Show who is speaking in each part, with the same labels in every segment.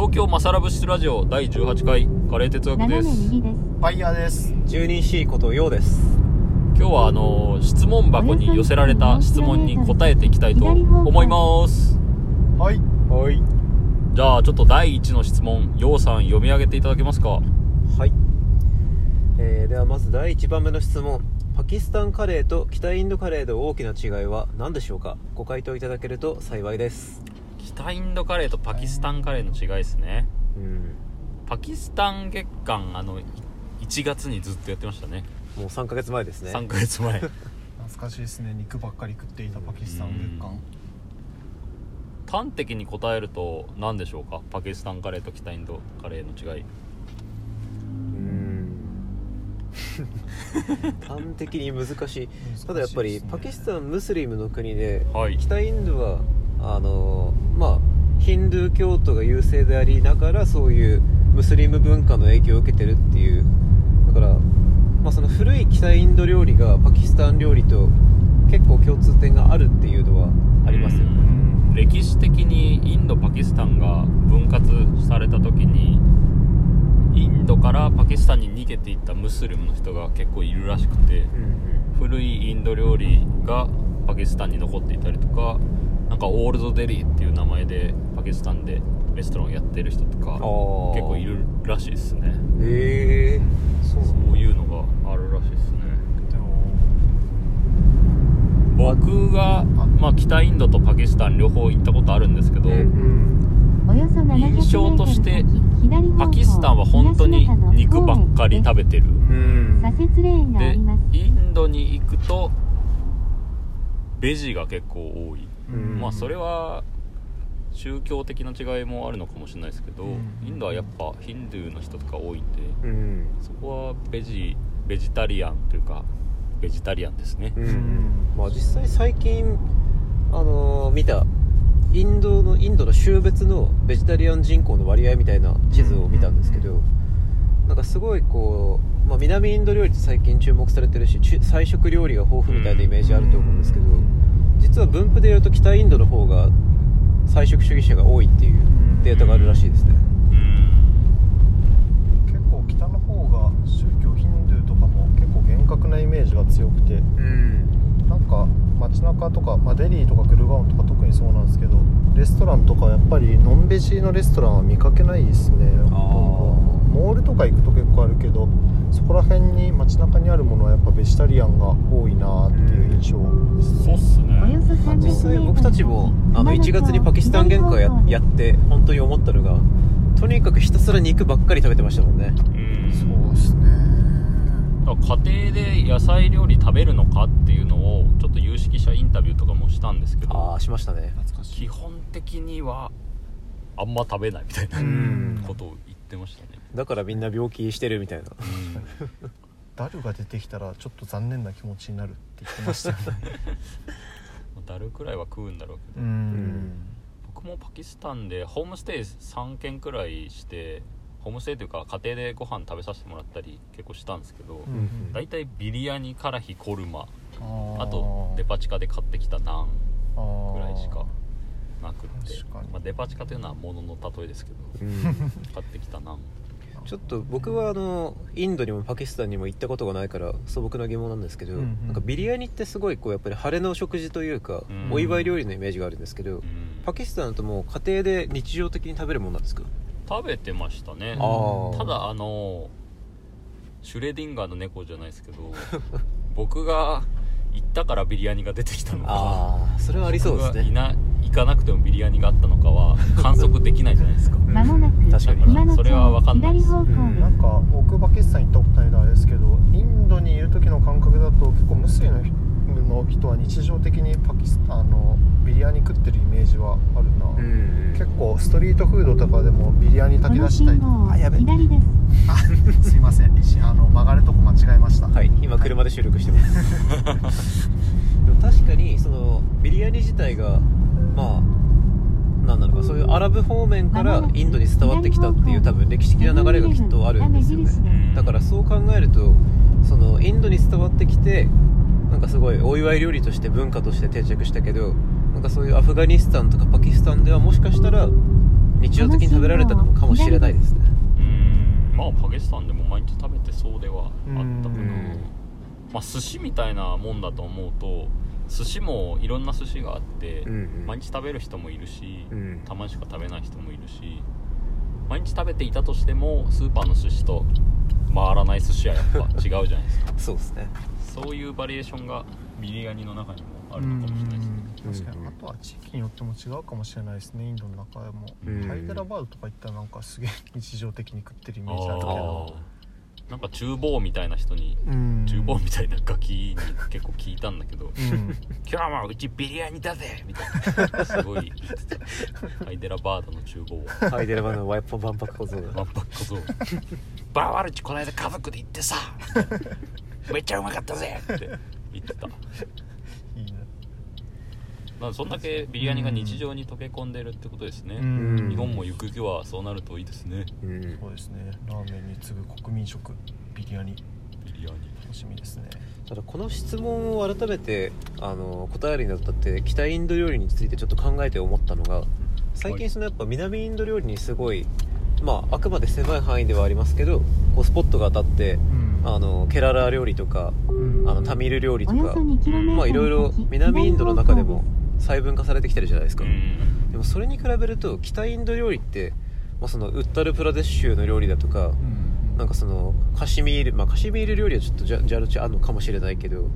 Speaker 1: 東京マサラブシラジオ第18回カレー哲学です。
Speaker 2: 右です。
Speaker 3: バイヤーです。
Speaker 4: 12C ことようです。
Speaker 1: 今日はあのー質問箱に寄せられた質問に答えていきたいと思います。
Speaker 3: はい。
Speaker 4: はい。
Speaker 1: じゃあちょっと第1の質問ようさん読み上げていただけますか？
Speaker 4: はい、えーではまず第1番目の質問。パキスタンカレーと北インドカレーの大きな違いは何でしょうか？ご回答いただけると幸いです
Speaker 1: 北インドカレーとパキスタンカレーの違いですね。
Speaker 4: うん。
Speaker 1: パキスタン月間あのい1月にずっとやってましたね。
Speaker 4: もう3ヶ月前ですね。
Speaker 1: 3ヶ月前。
Speaker 3: 懐かしいですね。肉ばっかり食っていたパキスタン月間。
Speaker 1: 端的に答えると何でしょうか？パキスタンカレーと北インドカレーの違い。
Speaker 4: うん。端的に難しい。ただやっぱりパキスタンムスリムの国で
Speaker 1: はい。
Speaker 4: 北インドはあのまあヒンドゥー教徒が優勢でありながらそういうムスリム文化の影響を受けてるっていうだから、まあ、その古い北インド料理がパキスタン料理と結構共通点があるっていうのはありますよね
Speaker 3: うん。
Speaker 1: 歴史的にインドパキスタンが分割された時にインドからパキスタンに逃げていったムスリムの人が結構いるらしくて古いインド料理がパキスタンに残っていたりとかなんかオールドデリーっていう名前でパキスタンでレストランをやってる人とか結構いるらしいですね。
Speaker 4: へえそう。
Speaker 1: そういうのがあるらしいですね。
Speaker 3: でも。
Speaker 1: 僕が、まあ、北インドとパキスタン両方行ったことあるんですけど、
Speaker 4: うん
Speaker 2: およそ700メートル
Speaker 1: 印象としてパキスタンは本当に肉ばっかり食べてる。で。インドに行くとベジが結構多い、
Speaker 4: うん。
Speaker 1: まあそれは宗教的な違いもあるのかもしれないですけど、
Speaker 3: うん。
Speaker 1: インドはやっぱヒンドゥーの人とか多いんで
Speaker 4: うん。
Speaker 1: そこはベジベジタリアンというかベジタリアンですね、
Speaker 4: う
Speaker 3: うん。ん。
Speaker 4: まあ実際最近あのー見たインドのインドの州別のベジタリアン人口の割合みたいな地図を見たんですけど、なんかすごいこう、まあ、南インド料理って最近注目されてるしち菜食料理が豊富みたいなイメージあると思うんですけど、実は分布でいうと北インドの方が菜食主義者が多いっていうデータがあるらしいですね。
Speaker 1: うん。
Speaker 3: 結構北の方が宗教ヒンドゥーとかも結構厳格なイメージが強くて、
Speaker 4: うん。
Speaker 3: なんか街中とか、まあ、デリーとかグルガオンとか特にそうなんですけど、レストランとかやっぱりノンベジのレストランは見かけないですね。
Speaker 4: あー
Speaker 3: モールとか行くと結構あるけどそこら辺に街中にあるものはやっぱベジタリアンが多いなっていう印象です
Speaker 1: そうっすね。
Speaker 2: そ300メートル
Speaker 4: 実際僕たちもあの1月にパキスタン限界ややって本当に思ったのがとにかくひたすら肉ばっかり食べてましたもんね。
Speaker 1: うん。
Speaker 3: そうですね。
Speaker 1: 家庭で野菜料理食べるのかっていうのをちょっと有識者インタビューとかもしたんですけ
Speaker 4: あ
Speaker 1: ど
Speaker 4: あしましたね。
Speaker 3: 懐かし
Speaker 1: 基本的にはあんま食べないみたいな
Speaker 3: うん。
Speaker 1: ことを言ってましたね、
Speaker 4: だからみんな病気してるみたいな。
Speaker 1: うん。
Speaker 3: ダルが出てきたらちょっと残念な気持ちになるって言ってましたよね。
Speaker 1: だるくらいは食うんだろうけ
Speaker 3: う
Speaker 1: ど、
Speaker 3: ん。
Speaker 1: 僕もパキスタンでホームステイ3軒くらいしてホームステイというか家庭でご飯食べさせてもらったり結構したんですけど、
Speaker 3: うん。
Speaker 1: 大体ビリヤニカラヒコルマ
Speaker 3: あ
Speaker 1: とデパ地下で買ってきたナン
Speaker 3: あー
Speaker 1: ぐらいしかなくって。
Speaker 3: 確かに。
Speaker 1: まあ、デパ地下というのは物の例えですけど
Speaker 4: うん。
Speaker 1: 買ってきたナン
Speaker 4: ちょっと僕はあのインドにもパキスタンにも行ったことがないから素朴な疑問なんですけど、
Speaker 3: うんうん。
Speaker 4: なんかビリヤニってすごいこうやっぱり晴れの食事というか、
Speaker 1: うん。
Speaker 4: お祝い料理のイメージがあるんですけど、
Speaker 1: うん。
Speaker 4: パキスタンだともう家庭で日常的に食べるものなんですか？
Speaker 1: 食べてましたね。ただあのシュレディンガーの猫じゃないですけど 僕が行ったからビリヤニが出てきたのか
Speaker 4: ああそれはありそうですね
Speaker 1: 行かなくてもビリヤニがあったのかは 観測できないじゃないですか。
Speaker 2: まもなく
Speaker 4: 確かに。
Speaker 2: 今の
Speaker 1: それは分かんないです。
Speaker 2: 左方向
Speaker 4: うん。
Speaker 3: なんか僕パキスタン行ったことないのあれですけどインドにいる時の感覚だと結構ムスリムの人は日常的にパキスタンのビリヤニ食ってるイメージはあるな、
Speaker 4: うん
Speaker 3: 結構ストリートフードとかでもビリヤニ炊き出したりあやべ。
Speaker 2: 左です。
Speaker 3: すいません。あの曲がるとこ間違えました。
Speaker 4: はい今車で収録してます。でも確かにそのビリヤニ自体がまあなんだろうかそういうアラブ方面からインドに伝わってきたっていう多分歴史的な流れがきっとあるんですよね。だからそう考えるとそのインドに伝わってきてなんかすごいお祝い料理として文化として定着したけどなんかそういうアフガニスタンとかパキスタンではもしかしたら日常的に食べられたのかもしれないですね。
Speaker 1: うん。まあパキスタンでも毎日食べてそうではあったかな
Speaker 3: うん。
Speaker 1: まあ寿司みたいなもんだと思うと寿司もいろんな寿司があって、
Speaker 4: うんうん。
Speaker 1: 毎日食べる人もいるし、
Speaker 4: うん。
Speaker 1: たまにしか食べない人もいるし毎日食べていたとしてもスーパーの寿司と回らない寿司はやっぱ違うじゃないですか。
Speaker 4: そうですね。
Speaker 1: そういうバリエーションがビリヤニの中にもあるのかもしれないですね。
Speaker 3: うん確か
Speaker 4: うん。
Speaker 3: に。あとは地域によっても違うかもしれないですねインドの中でも、
Speaker 4: うん。
Speaker 3: ハイデラバードとか行ったらなんかすげえ日常的に食ってるイメージあるけ
Speaker 1: あ
Speaker 3: ど
Speaker 1: ーなんか厨房みたいな人に
Speaker 3: うん。
Speaker 1: 厨房みたいなガキに結構聞いたんだけど
Speaker 3: うん「
Speaker 1: 今日はうちビリヤニだぜ!」みたいなすごい ハイデラバードの厨房。は
Speaker 4: ハイデラバードのワイパー万博小僧
Speaker 1: 万
Speaker 4: が
Speaker 1: 博小僧。バーワルチこの間家族で行ってさ めっちゃうまかったぜって言ってたらそんだけビリヤニが日常に溶け込んでるってことですね、
Speaker 3: うん。
Speaker 1: 日本もゆくゆくはそうなるといいですね。
Speaker 4: うん。
Speaker 3: そうですね。ラーメンに次ぐ国民食ビリヤニ。
Speaker 1: ビリヤニ。
Speaker 3: 楽しみですね。
Speaker 4: ただこの質問を改めてあの答えるにあたって北インド料理についてちょっと考えて思ったのが最近そのやっぱ南インド料理にすごいまああくまで狭い範囲ではありますけどこうスポットが当たって
Speaker 3: うん。
Speaker 4: あのケララ料理とか
Speaker 3: うん。
Speaker 4: あのタミル料理とか
Speaker 2: 2km
Speaker 4: まあいろいろ南インドの中でも細分化されてきてるじゃないですか、
Speaker 1: うん。
Speaker 4: でもそれに比べると北インド料理って、まあ、そのウッタルプラデシュ州の料理だとか
Speaker 3: うん
Speaker 4: なんかそのカシミールまあカシミール料理はちょっとジャジャルチあるのかもしれないけど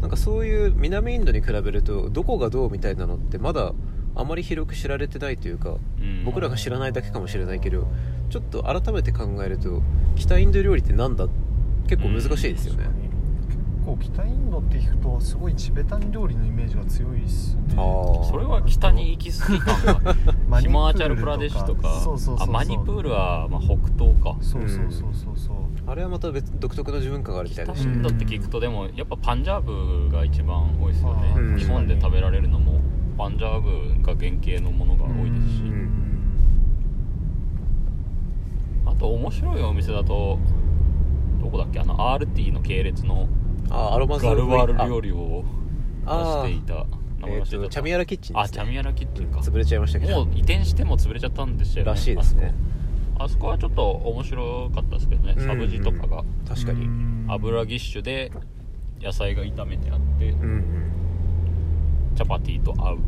Speaker 4: なんかそういう南インドに比べるとどこがどうみたいなのってまだあまり広く知られてないというか
Speaker 1: うん。
Speaker 4: 僕らが知らないだけかもしれないけどちょっと改めて考えると北インド料理ってなんだ？結構難しいですよね
Speaker 3: 構北インドって聞くとすごいチベタン料理のイメージが強いですね。
Speaker 1: それは北に行き過ぎ感が
Speaker 3: マニ
Speaker 1: ヒ
Speaker 3: プール
Speaker 1: マーチャルプラデシュとか。
Speaker 3: そうそうそうそう。
Speaker 1: あマニプールはまあ北東か。
Speaker 3: そうそうそうそうそう。
Speaker 4: あれはまた別独特の自分感があるみたい
Speaker 1: 北
Speaker 4: だし
Speaker 1: インドって聞くとでもやっぱパンジャーブが一番多いですよね、
Speaker 4: うん。
Speaker 1: 日本で食べられるのもパンジャーブが原型のものが多いですし、
Speaker 3: うん。
Speaker 1: あと面白いお店だとどこだっけ？あの RT の系列の
Speaker 4: あアロマズ
Speaker 1: ガルワール
Speaker 4: あ。
Speaker 1: 料理を出
Speaker 4: あ
Speaker 1: していた。名前
Speaker 4: えっ
Speaker 1: 忘れちゃった。
Speaker 4: とチャミヤラキッチンです、ね、
Speaker 1: あチャミヤラキッチンか。
Speaker 4: 潰れちゃいましたけど。
Speaker 1: もう移転しても潰れちゃったんですよね。
Speaker 4: らしいですね。
Speaker 1: あそこあそこはちょっと面白かったですけどね、
Speaker 4: うん。
Speaker 1: サブジとかが。
Speaker 4: 確かに。うん。
Speaker 1: 油ぎっしゅで野菜が炒めてあって、
Speaker 4: うん
Speaker 1: チャパティと合う。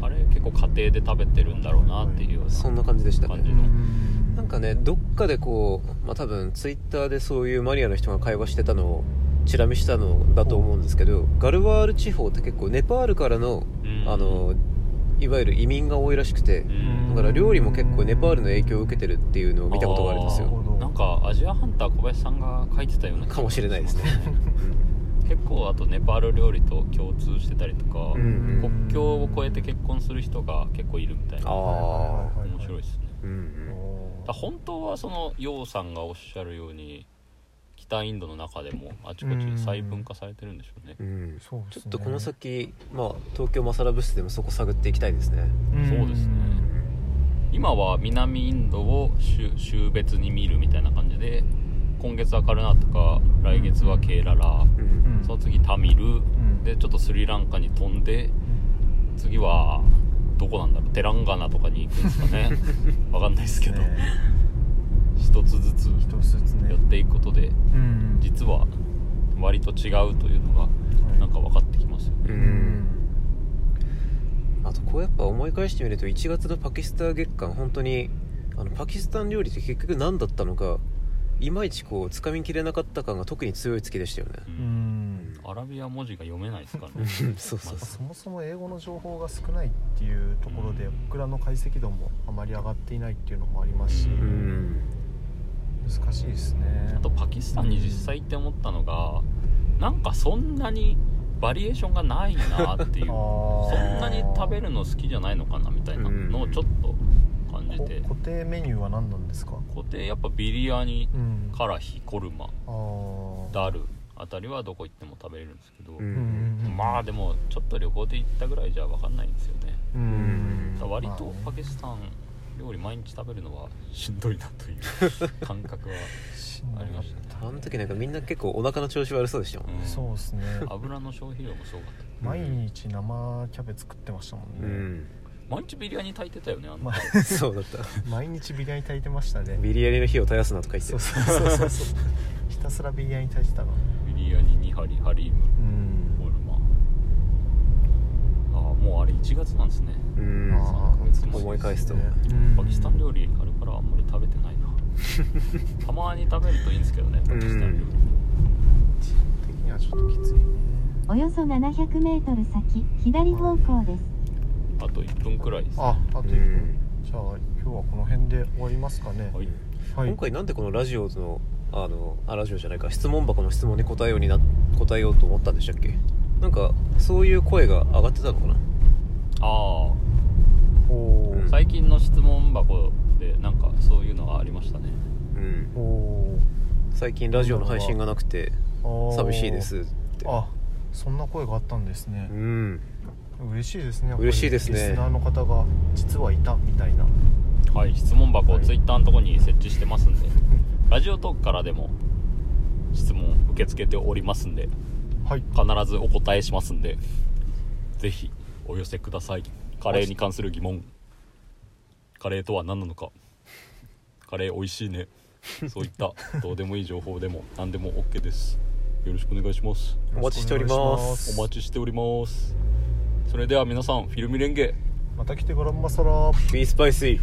Speaker 1: あれ結構家庭で食べてるんだろうなっていうよう
Speaker 4: そんな感じでしたね。
Speaker 1: 感じの。
Speaker 4: なんかねどっかでこう、まあ、多分ツイッターでそういうマニアの人が会話してたのをチラ見したのだと思うんですけどガルワール地方って結構ネパールからの
Speaker 1: うん。
Speaker 4: あのいわゆる移民が多いらしくて
Speaker 1: うん。
Speaker 4: だから料理も結構ネパールの影響を受けてるっていうのを見たことがあるんですよ。
Speaker 3: な
Speaker 1: んかアジアハンター小林さんが書いてたような
Speaker 4: かもしれないですね。
Speaker 1: 結構あとネパール料理と共通してたりとか、
Speaker 4: うん。うん
Speaker 1: 国境を越えて結婚する人が結構いるみたいな。
Speaker 4: ああ
Speaker 1: 面白いですね。
Speaker 4: うんうん
Speaker 1: だ本当はその楊さんがおっしゃるように北インドの中でもあちこち細分化されてるんでしょうね、
Speaker 4: うん。
Speaker 3: そうですね。
Speaker 4: ちょっとこの先、まあ、東京マサラブスでもそこ探っていきたいですね。
Speaker 1: そうですね。今は南インドを州州別に見るみたいな感じで今月はカルナーとか来月はケーララ、
Speaker 4: うん。
Speaker 3: うん。
Speaker 1: その次タミル、
Speaker 3: ん。
Speaker 1: でちょっとスリランカに飛んで次はどこなんだろうテランガナとかに行くんですかね。わかんないですけど、
Speaker 3: ね
Speaker 1: 一つずつ
Speaker 3: 一つずつね。
Speaker 1: やっていくことで
Speaker 3: うん。
Speaker 1: 実は割と違うというのがなんか分かってきますよね、
Speaker 4: うん。あとこうやっぱ思い返してみると1月のパキスタン月間本当にあのパキスタン料理って結局何だったのかいまいちこう掴みきれなかった感が特に強い月でしたよね。
Speaker 1: う
Speaker 3: うん。ん
Speaker 1: アラビア文字が読めないですからね。
Speaker 4: そうそう。そ
Speaker 3: そもそも英語の情報が少ないっていうところで、僕らの解析度もあまり上がっていないっていうのもありますし、
Speaker 4: ううん
Speaker 3: 難しいですね。
Speaker 1: あとパキスタンに実際行って思ったのがなんかそんなにバリエーションがないなっていうそんなに食べるの好きじゃないのかなみたいなのをちょっと感じて。
Speaker 3: こ固定メニューは何なんですか？
Speaker 1: 固定やっぱビリヤニ
Speaker 3: うん。
Speaker 1: カラヒコルマダルあたりはどこ行っても食べれるんですけど、
Speaker 4: う
Speaker 3: うんん
Speaker 1: まあでもちょっと旅行で行ったぐらいじゃ分かんないんですよね。
Speaker 3: うん
Speaker 1: 割とパキスタン料理毎日食べるのはしんどいなという 感覚はありました
Speaker 4: あの時なんかみんな結構お腹の調子悪そうでしたもんね。
Speaker 1: うん。
Speaker 3: そうですね。
Speaker 1: 油の消費量もすごかった。
Speaker 3: 毎日生キャベツ食ってましたもんね、
Speaker 4: うん。
Speaker 1: 毎日ビリヤニ炊いてたよねあの、
Speaker 3: ま
Speaker 4: そうだった。
Speaker 3: 毎日ビリヤニ炊いてましたね。
Speaker 4: ビリヤニの火を絶やすなとか言って
Speaker 3: そうそうそうそうそう。ひたすらビリヤニ炊いてたな
Speaker 1: ビリヤニ2針ハリーム。
Speaker 3: うん。
Speaker 1: ホルマああもうあれ1月なんですね。
Speaker 4: うん。思い返すと。
Speaker 3: うん。
Speaker 1: パキスタン料理あれからあんまり食べてないな。たまに食べるといいんですけどねパキスタン料理。
Speaker 3: 的にはちょっときついね
Speaker 2: およそ700メートル先左方向です。
Speaker 1: あと1分くらいです。
Speaker 3: ああと1分、
Speaker 4: うん。
Speaker 3: じゃあ今日はこの辺で終わりますかね。
Speaker 1: はい。
Speaker 3: はい。
Speaker 4: 今回なんでこのラジオのあのあラジオじゃないか質問箱の質問に答えようにな答えようと思ったんでしたっけ？なんかそういう声が上がってたのかな？
Speaker 1: ああ最近の質問箱でなんかそういうのがありましたね。
Speaker 4: うん。
Speaker 3: おお
Speaker 4: 最近ラジオの配信がなくて
Speaker 3: ー。
Speaker 4: 寂しいですって。
Speaker 3: あそんな声があったんですね。
Speaker 4: う、ん。
Speaker 3: 嬉しいですねやっぱり。
Speaker 4: 嬉しいですね。
Speaker 3: リスナーの方が実はいたみたいな。
Speaker 1: はい。質問箱を
Speaker 3: はい
Speaker 1: ツイッターのとこに設置してますんで、ラジオトークからでも質問受け付けておりますんで。
Speaker 3: はい。
Speaker 1: 必ずお答えしますんで。ぜひお寄せください。カレーに関する疑問。カレーとは何なのか。カレー美味しいね。そういった どうでもいい情報でも何でも OK です。よろしくお願いします。
Speaker 4: お待ちしております。
Speaker 1: お待ちしております。それでは皆さんフィルミレンゲ。
Speaker 3: また来てごらんまさら。
Speaker 4: ビースパイシー